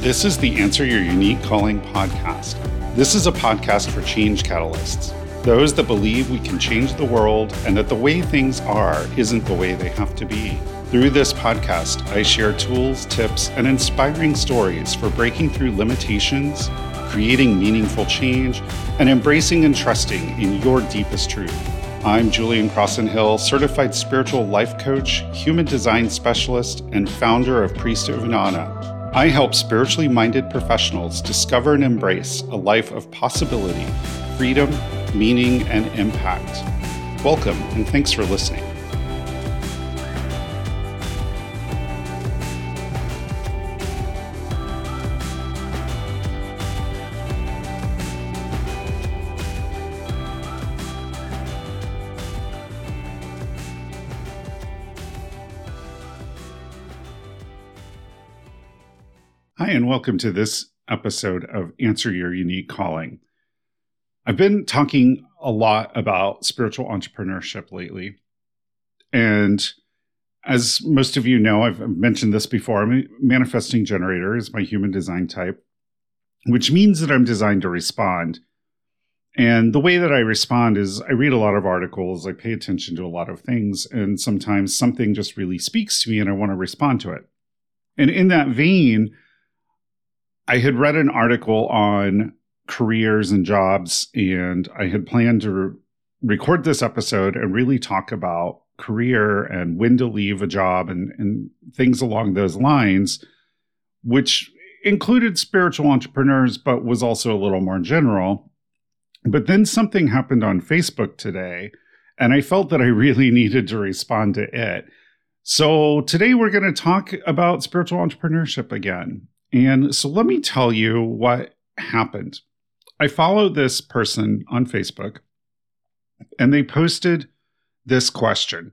This is the Answer Your Unique Calling podcast. This is a podcast for change catalysts, those that believe we can change the world and that the way things are isn't the way they have to be. Through this podcast, I share tools, tips, and inspiring stories for breaking through limitations, creating meaningful change, and embracing and trusting in your deepest truth. I'm Julian Crossan Hill, certified spiritual life coach, human design specialist, and founder of Priest of Inanna I help spiritually minded professionals discover and embrace a life of possibility, freedom, meaning, and impact. Welcome, and thanks for listening. And welcome to this episode of Answer Your Unique Calling. I've been talking a lot about spiritual entrepreneurship lately. And as most of you know, I've mentioned this before, manifesting generator is my human design type, which means that I'm designed to respond. And the way that I respond is I read a lot of articles, I pay attention to a lot of things, and sometimes something just really speaks to me and I want to respond to it. And in that vein, I had read an article on careers and jobs, and I had planned to re- record this episode and really talk about career and when to leave a job and, and things along those lines, which included spiritual entrepreneurs, but was also a little more general. But then something happened on Facebook today, and I felt that I really needed to respond to it. So today we're going to talk about spiritual entrepreneurship again. And so let me tell you what happened. I followed this person on Facebook and they posted this question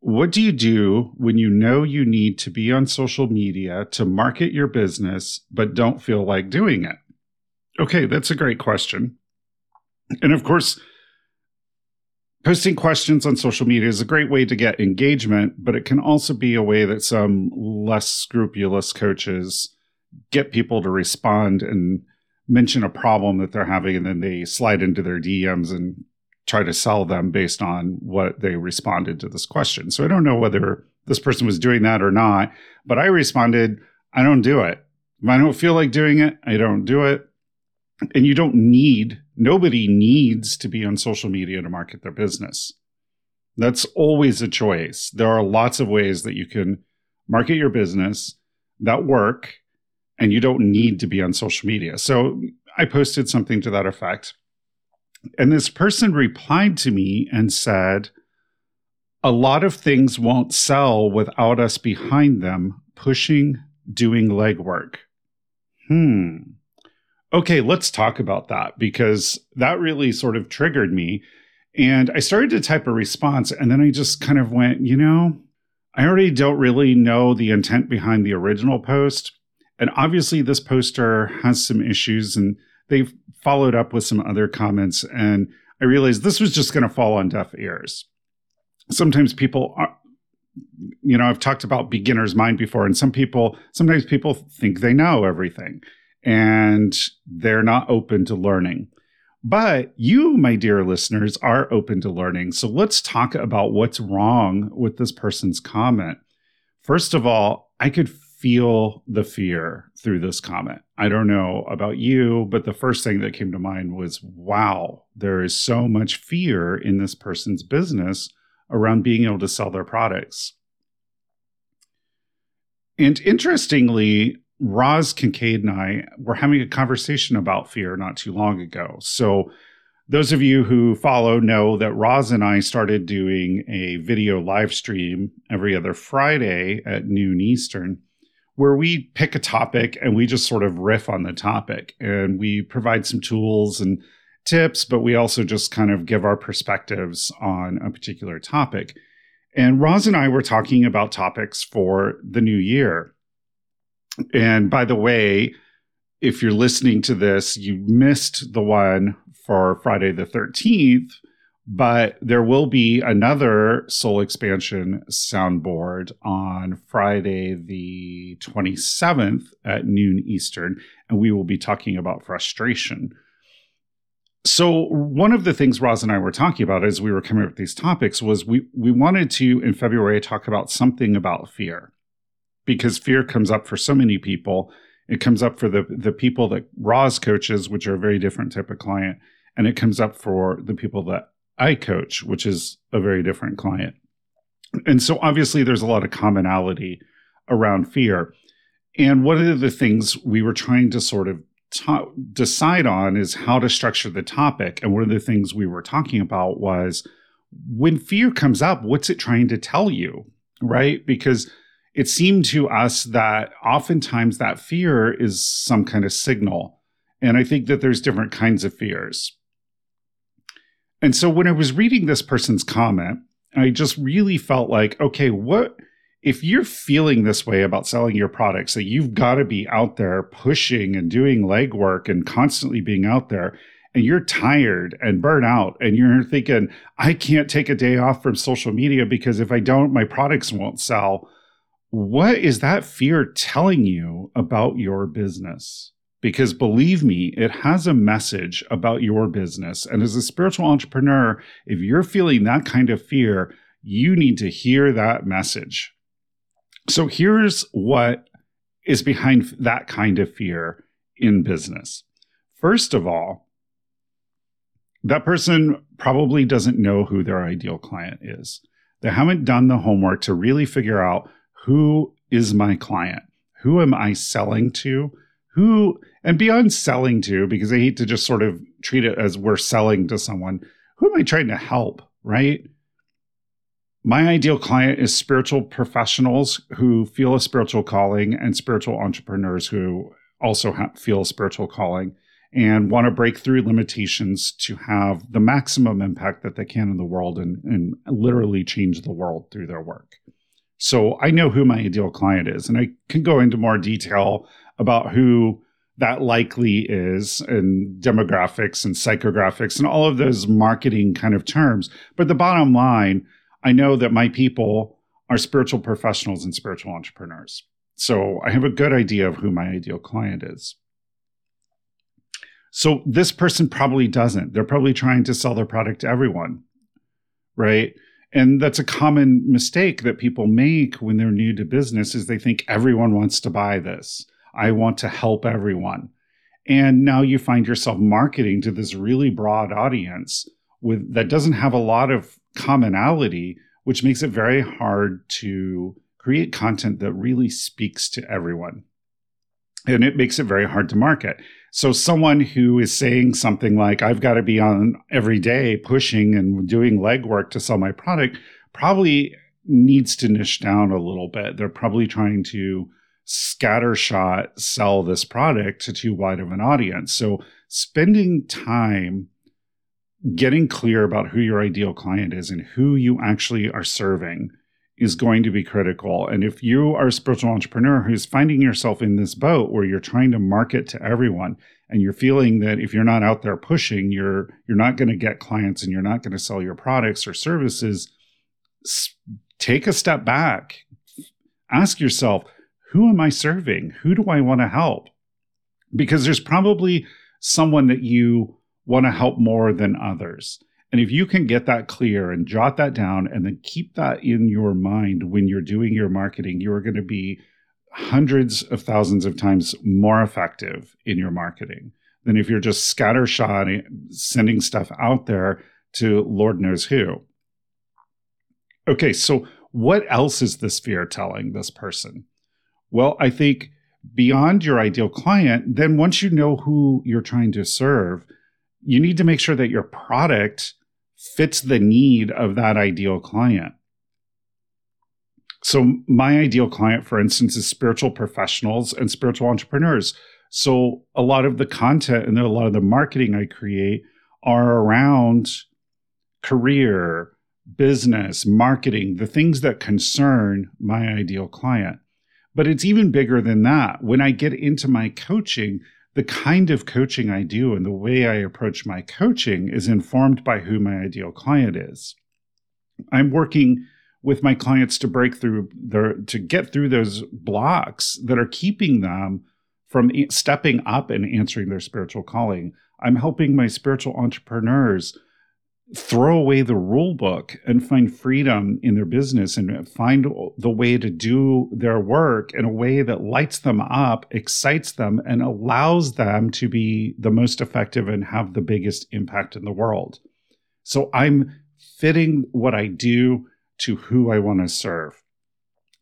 What do you do when you know you need to be on social media to market your business, but don't feel like doing it? Okay, that's a great question. And of course, posting questions on social media is a great way to get engagement, but it can also be a way that some less scrupulous coaches get people to respond and mention a problem that they're having and then they slide into their DMs and try to sell them based on what they responded to this question. So I don't know whether this person was doing that or not, but I responded, I don't do it. If I don't feel like doing it, I don't do it. And you don't need, nobody needs to be on social media to market their business. That's always a choice. There are lots of ways that you can market your business that work and you don't need to be on social media. So I posted something to that effect. And this person replied to me and said, A lot of things won't sell without us behind them pushing, doing legwork. Hmm. Okay, let's talk about that because that really sort of triggered me. And I started to type a response, and then I just kind of went, you know, I already don't really know the intent behind the original post. And obviously, this poster has some issues, and they've followed up with some other comments. And I realized this was just going to fall on deaf ears. Sometimes people are, you know, I've talked about beginner's mind before, and some people, sometimes people think they know everything and they're not open to learning. But you, my dear listeners, are open to learning. So let's talk about what's wrong with this person's comment. First of all, I could feel the fear through this comment. I don't know about you, but the first thing that came to mind was wow, there is so much fear in this person's business around being able to sell their products. And interestingly, Roz Kincaid and I were having a conversation about fear not too long ago. So, those of you who follow know that Roz and I started doing a video live stream every other Friday at noon Eastern where we pick a topic and we just sort of riff on the topic and we provide some tools and tips, but we also just kind of give our perspectives on a particular topic. And Roz and I were talking about topics for the new year. And by the way, if you're listening to this, you missed the one for Friday the 13th, But there will be another soul expansion soundboard on Friday, the 27th at noon Eastern, and we will be talking about frustration. So, one of the things Roz and I were talking about as we were coming up with these topics was we, we wanted to, in February, talk about something about fear because fear comes up for so many people. It comes up for the, the people that Roz coaches, which are a very different type of client, and it comes up for the people that I coach, which is a very different client. And so obviously there's a lot of commonality around fear. And one of the things we were trying to sort of decide on is how to structure the topic. And one of the things we were talking about was when fear comes up, what's it trying to tell you? Right? Because it seemed to us that oftentimes that fear is some kind of signal. And I think that there's different kinds of fears. And so when I was reading this person's comment, I just really felt like, okay, what if you're feeling this way about selling your products, that you've got to be out there pushing and doing legwork and constantly being out there, and you're tired and burnt out, and you're thinking, I can't take a day off from social media because if I don't, my products won't sell. What is that fear telling you about your business? Because believe me, it has a message about your business. And as a spiritual entrepreneur, if you're feeling that kind of fear, you need to hear that message. So here's what is behind that kind of fear in business. First of all, that person probably doesn't know who their ideal client is. They haven't done the homework to really figure out who is my client? Who am I selling to? Who and beyond selling to because i hate to just sort of treat it as we're selling to someone who am i trying to help right my ideal client is spiritual professionals who feel a spiritual calling and spiritual entrepreneurs who also ha- feel a spiritual calling and want to break through limitations to have the maximum impact that they can in the world and, and literally change the world through their work. So I know who my ideal client is, and I can go into more detail about who that likely is and demographics and psychographics and all of those marketing kind of terms. But the bottom line, I know that my people are spiritual professionals and spiritual entrepreneurs. So I have a good idea of who my ideal client is. So this person probably doesn't. They're probably trying to sell their product to everyone, right? And that's a common mistake that people make when they're new to business is they think everyone wants to buy this. I want to help everyone. And now you find yourself marketing to this really broad audience with that doesn't have a lot of commonality, which makes it very hard to create content that really speaks to everyone. And it makes it very hard to market. So someone who is saying something like, I've got to be on every day pushing and doing legwork to sell my product probably needs to niche down a little bit. They're probably trying to scattershot sell this product to too wide of an audience. So spending time getting clear about who your ideal client is and who you actually are serving is going to be critical. And if you are a spiritual entrepreneur who's finding yourself in this boat where you're trying to market to everyone and you're feeling that if you're not out there pushing, you're you're not going to get clients and you're not going to sell your products or services, take a step back. Ask yourself, who am I serving? Who do I want to help? Because there's probably someone that you want to help more than others. And if you can get that clear and jot that down and then keep that in your mind when you're doing your marketing, you are going to be hundreds of thousands of times more effective in your marketing than if you're just scattershot eh, sending stuff out there to Lord knows who. Okay, so what else is this fear telling this person? Well, I think beyond your ideal client, then once you know who you're trying to serve, you need to make sure that your product fits the need of that ideal client. So, my ideal client, for instance, is spiritual professionals and spiritual entrepreneurs. So, a lot of the content and a lot of the marketing I create are around career, business, marketing, the things that concern my ideal client. But it's even bigger than that. When I get into my coaching, the kind of coaching I do and the way I approach my coaching is informed by who my ideal client is. I'm working with my clients to break through their to get through those blocks that are keeping them from stepping up and answering their spiritual calling. I'm helping my spiritual entrepreneurs throw away the rule book and find freedom in their business and find the way to do their work in a way that lights them up, excites them, and allows them to be the most effective and have the biggest impact in the world. So I'm fitting what I do to who I want to serve.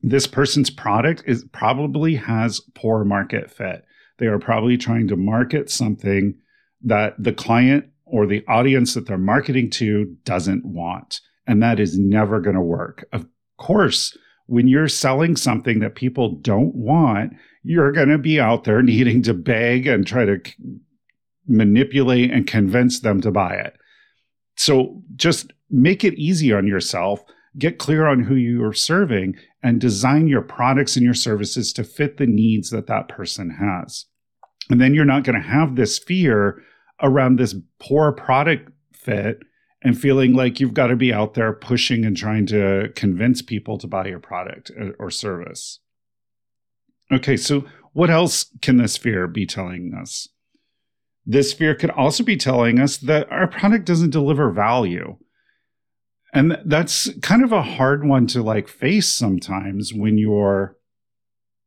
This person's product is probably has poor market fit. They are probably trying to market something that the client or the audience that they're marketing to doesn't want. And that is never going to work. Of course, when you're selling something that people don't want, you're going to be out there needing to beg and try to manipulate and convince them to buy it. So just make it easy on yourself, get clear on who you are serving, and design your products and your services to fit the needs that that person has. And then you're not going to have this fear around this poor product fit and feeling like you've got to be out there pushing and trying to convince people to buy your product uh, or service. Okay, so what else can this fear be telling us? This fear could also be telling us that our product doesn't deliver value. And that's kind of a hard one to like face sometimes when you're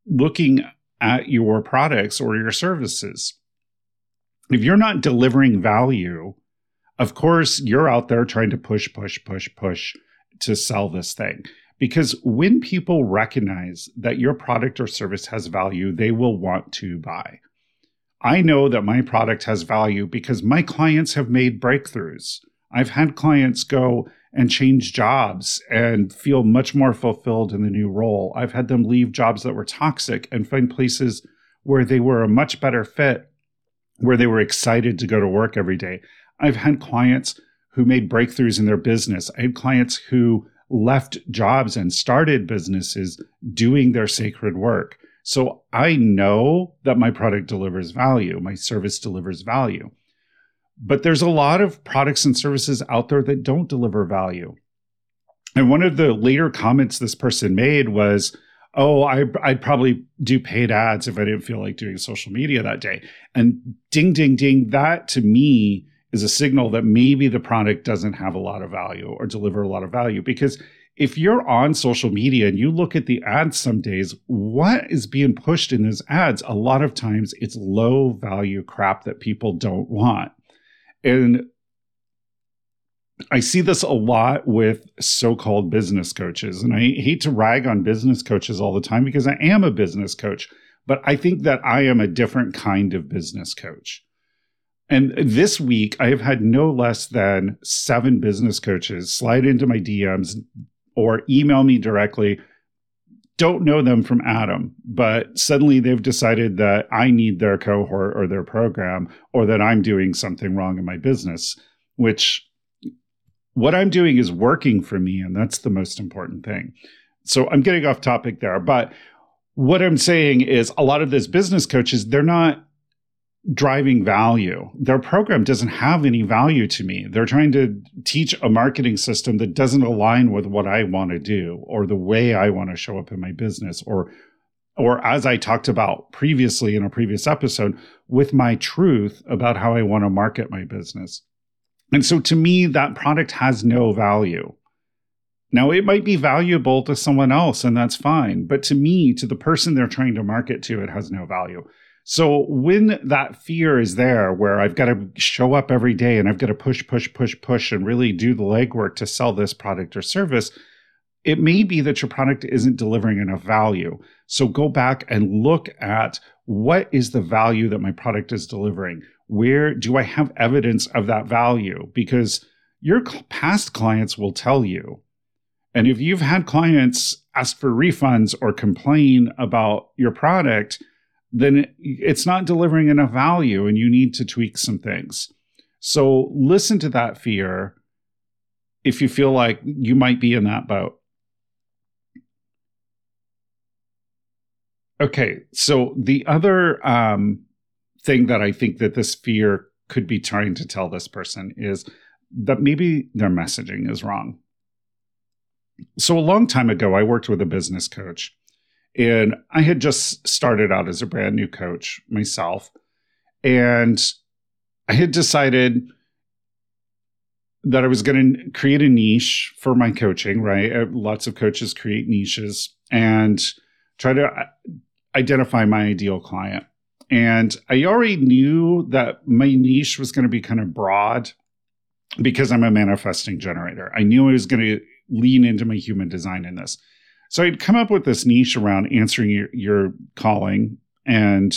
looking at your products or your services if you're not delivering value, of course, you're out there trying to push, push, push, push to sell this thing. Because when people recognize that your product or service has value, they will want to buy. I know that my product has value because my clients have made breakthroughs. I've had clients go and change jobs and feel much more fulfilled in the new role. I've had them leave jobs that were toxic and find places where they were a much better fit where they were excited to go to work every day. I've had clients who made breakthroughs in their business. I had clients who left jobs and started businesses doing their sacred work. So I know that my product delivers value, my service delivers value. But there's a lot of products and services out there that don't deliver value. And one of the later comments this person made was, oh, I, I'd probably do paid ads if I didn't feel like doing social media that day. And ding, ding, ding, that to me is a signal that maybe the product doesn't have a lot of value or deliver a lot of value. Because if you're on social media and you look at the ads some days, what is being pushed in those ads? A lot of times it's low value crap that people don't want. And I see this a lot with so called business coaches. And I hate to rag on business coaches all the time because I am a business coach, but I think that I am a different kind of business coach. And this week, I have had no less than seven business coaches slide into my DMs or email me directly. Don't know them from Adam, but suddenly they've decided that I need their cohort or their program or that I'm doing something wrong in my business, which what I'm doing is working for me, and that's the most important thing. So I'm getting off topic there, but what I'm saying is a lot of those business coaches, they're not driving value. Their program doesn't have any value to me. They're trying to teach a marketing system that doesn't align with what I want to do or the way I want to show up in my business or or as I talked about previously in a previous episode with my truth about how I want to market my business. And so to me, that product has no value. Now, it might be valuable to someone else, and that's fine. But to me, to the person they're trying to market to, it has no value. So when that fear is there, where I've got to show up every day and I've got to push, push, push, push, and really do the legwork to sell this product or service, it may be that your product isn't delivering enough value. So go back and look at what is the value that my product is delivering? Where do I have evidence of that value? Because your past clients will tell you. And if you've had clients ask for refunds or complain about your product, then it's not delivering enough value and you need to tweak some things. So listen to that fear if you feel like you might be in that boat. Okay, so the other um, thing that I think that this fear could be trying to tell this person is that maybe their messaging is wrong. So, a long time ago, I worked with a business coach, and I had just started out as a brand new coach myself. And I had decided that I was going to create a niche for my coaching, right? Uh, lots of coaches create niches and try to uh, identify my ideal client. And I already knew that my niche was going to be kind of broad because I'm a manifesting generator. I knew I was going to lean into my human design in this. So I'd come up with this niche around answering your, your calling. And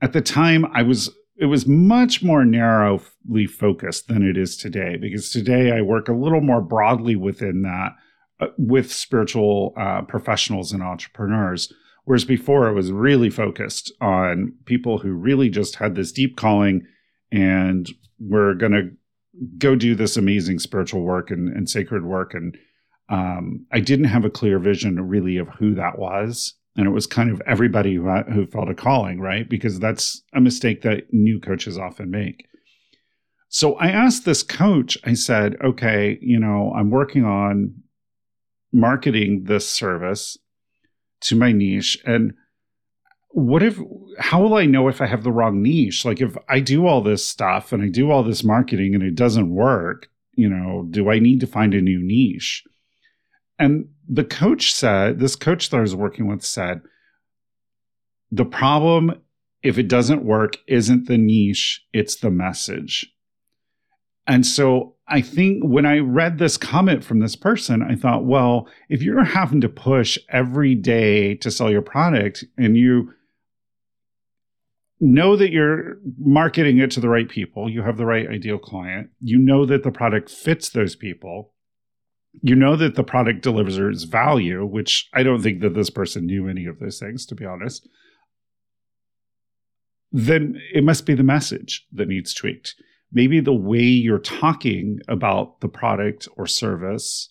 at the time, I was it was much more narrowly focused than it is today because today I work a little more broadly within that uh, with spiritual uh, professionals and entrepreneurs. Whereas before I was really focused on people who really just had this deep calling and were going to go do this amazing spiritual work and, and sacred work. And um, I didn't have a clear vision really of who that was. And it was kind of everybody who, who felt a calling right? Because that's a mistake that new coaches often make. So i asked this coach i said okay you know i'm working on marketing this service to my niche and what if how will i know if i have the wrong niche like if i do all this stuff and i do all this marketing and it doesn't work you know do i need to find a new niche and the coach said, this coach that I was working with said, the problem, if it doesn't work, isn't the niche, it's the message. And so I think when I read this comment from this person, I thought, well, if you're having to push every day to sell your product and you know that you're marketing it to the right people, you have the right ideal client, you know that the product fits those people, you know that the product delivers value, which I don't think that this person knew any of those things, to be honest, then it must be the message that needs tweaked. Maybe the way you're talking about the product or service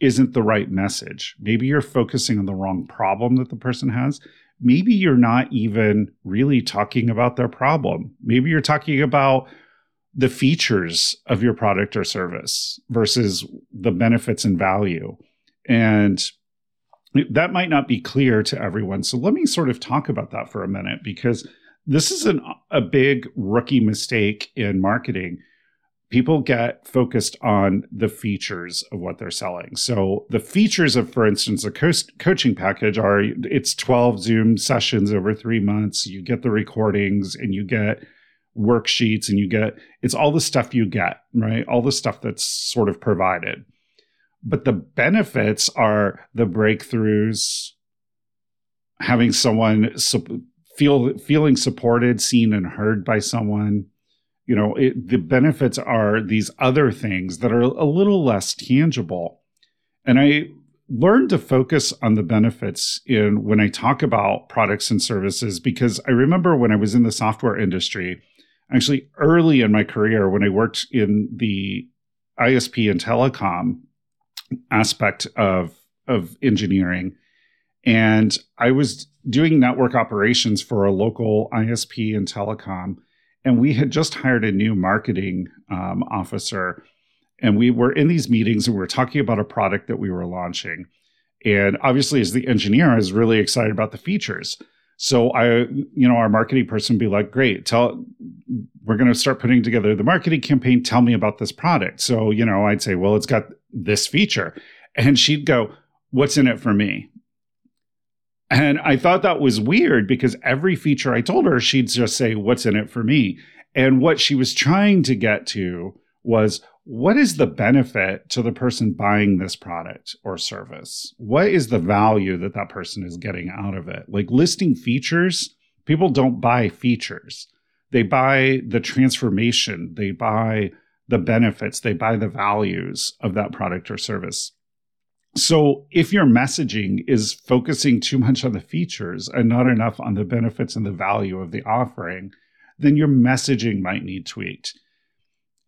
isn't the right message. Maybe you're focusing on the wrong problem that the person has. Maybe you're not even really talking about their problem. Maybe you're talking about the features of your product or service versus the benefits and value. And that might not be clear to everyone. So let me sort of talk about that for a minute because this is an, a big rookie mistake in marketing. People get focused on the features of what they're selling. So the features of, for instance, a co- coaching package are it's 12 Zoom sessions over three months. You get the recordings and you get worksheets and you get it's all the stuff you get, right? All the stuff that's sort of provided. But the benefits are the breakthroughs, having someone feel feeling supported, seen and heard by someone. You know, it, the benefits are these other things that are a little less tangible. And I learned to focus on the benefits in when I talk about products and services because I remember when I was in the software industry, actually early in my career when I worked in the ISP and telecom aspect of of engineering and I was doing network operations for a local ISP and telecom and we had just hired a new marketing um, officer and we were in these meetings and we were talking about a product that we were launching and obviously as the engineer I was really excited about the features so I, you know, our marketing person be like, great, tell, we're going to start putting together the marketing campaign. Tell me about this product. So, you know, I'd say, well, it's got this feature. And she'd go, what's in it for me? And I thought that was weird because every feature I told her, she'd just say, what's in it for me? And what she was trying to get to was, what is the benefit to the person buying this product or service? What is the value that that person is getting out of it? Like listing features, people don't buy features. They buy the transformation, they buy the benefits, they buy the values of that product or service. So if your messaging is focusing too much on the features and not enough on the benefits and the value of the offering, then your messaging might need tweaked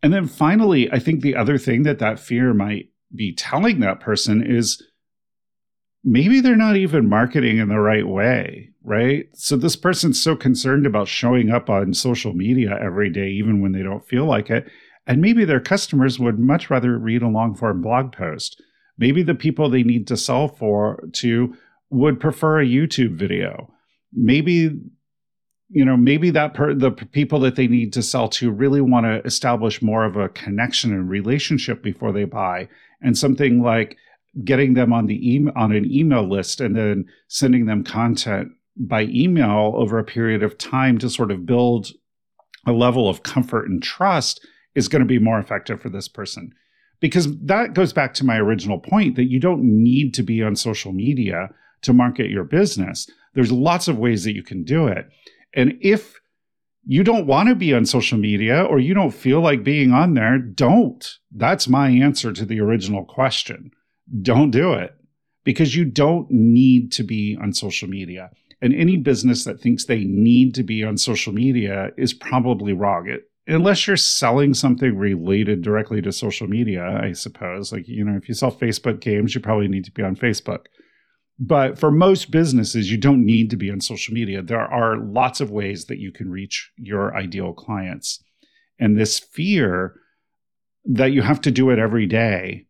and then finally, I think the other thing that that fear might be telling that person is maybe they're not even marketing in the right way, right? So this person's so concerned about showing up on social media every day, even when they don't feel like it. And maybe their customers would much rather read a long form blog post. Maybe the people they need to sell for to would prefer a YouTube video. Maybe you know maybe that per, the people that they need to sell to really want to establish more of a connection and relationship before they buy and something like getting them on the email on an email list and then sending them content by email over a period of time to sort of build a level of comfort and trust is going to be more effective for this person because that goes back to my original point that you don't need to be on social media to market your business there's lots of ways that you can do it and if you don't want to be on social media or you don't feel like being on there, don't. That's my answer to the original question. Don't do it because you don't need to be on social media. And any business that thinks they need to be on social media is probably wrong. It, unless you're selling something related directly to social media, I suppose. Like, you know, if you sell Facebook games, you probably need to be on Facebook. But for most businesses, you don't need to be on social media. There are lots of ways that you can reach your ideal clients. And this fear that you have to do it every day,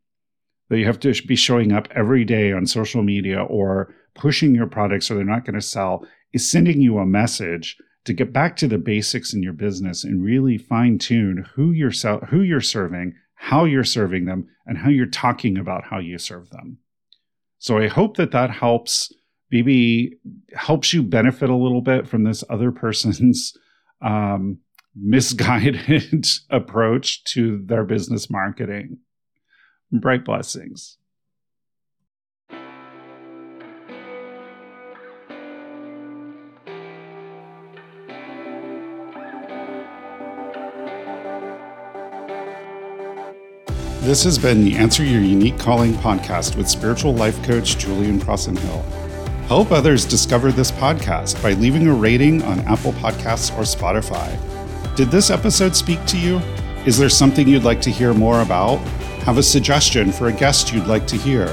that you have to be showing up every day on social media or pushing your products or they're not going to sell, is sending you a message to get back to the basics in your business and really fine tune who you're who you're serving, how you're serving them, and how you're talking about how you serve them. So I hope that that helps maybe helps you benefit a little bit from this other person's um, misguided approach to their business marketing. Bright blessings. This has been the Answer Your Unique Calling podcast with spiritual life coach Julian Crossenhill. Help others discover this podcast by leaving a rating on Apple Podcasts or Spotify. Did this episode speak to you? Is there something you'd like to hear more about? Have a suggestion for a guest you'd like to hear?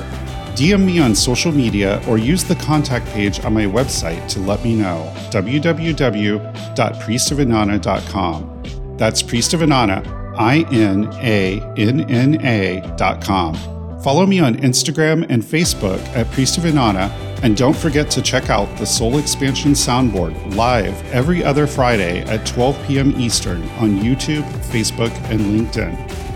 DM me on social media or use the contact page on my website to let me know. www.priestofinanna.com. That's Priest of Inanna I-N-A-N-N-A dot com. Follow me on Instagram and Facebook at Priest of Inanna, and don't forget to check out the Soul Expansion Soundboard live every other Friday at 12 p.m. Eastern on YouTube, Facebook, and LinkedIn.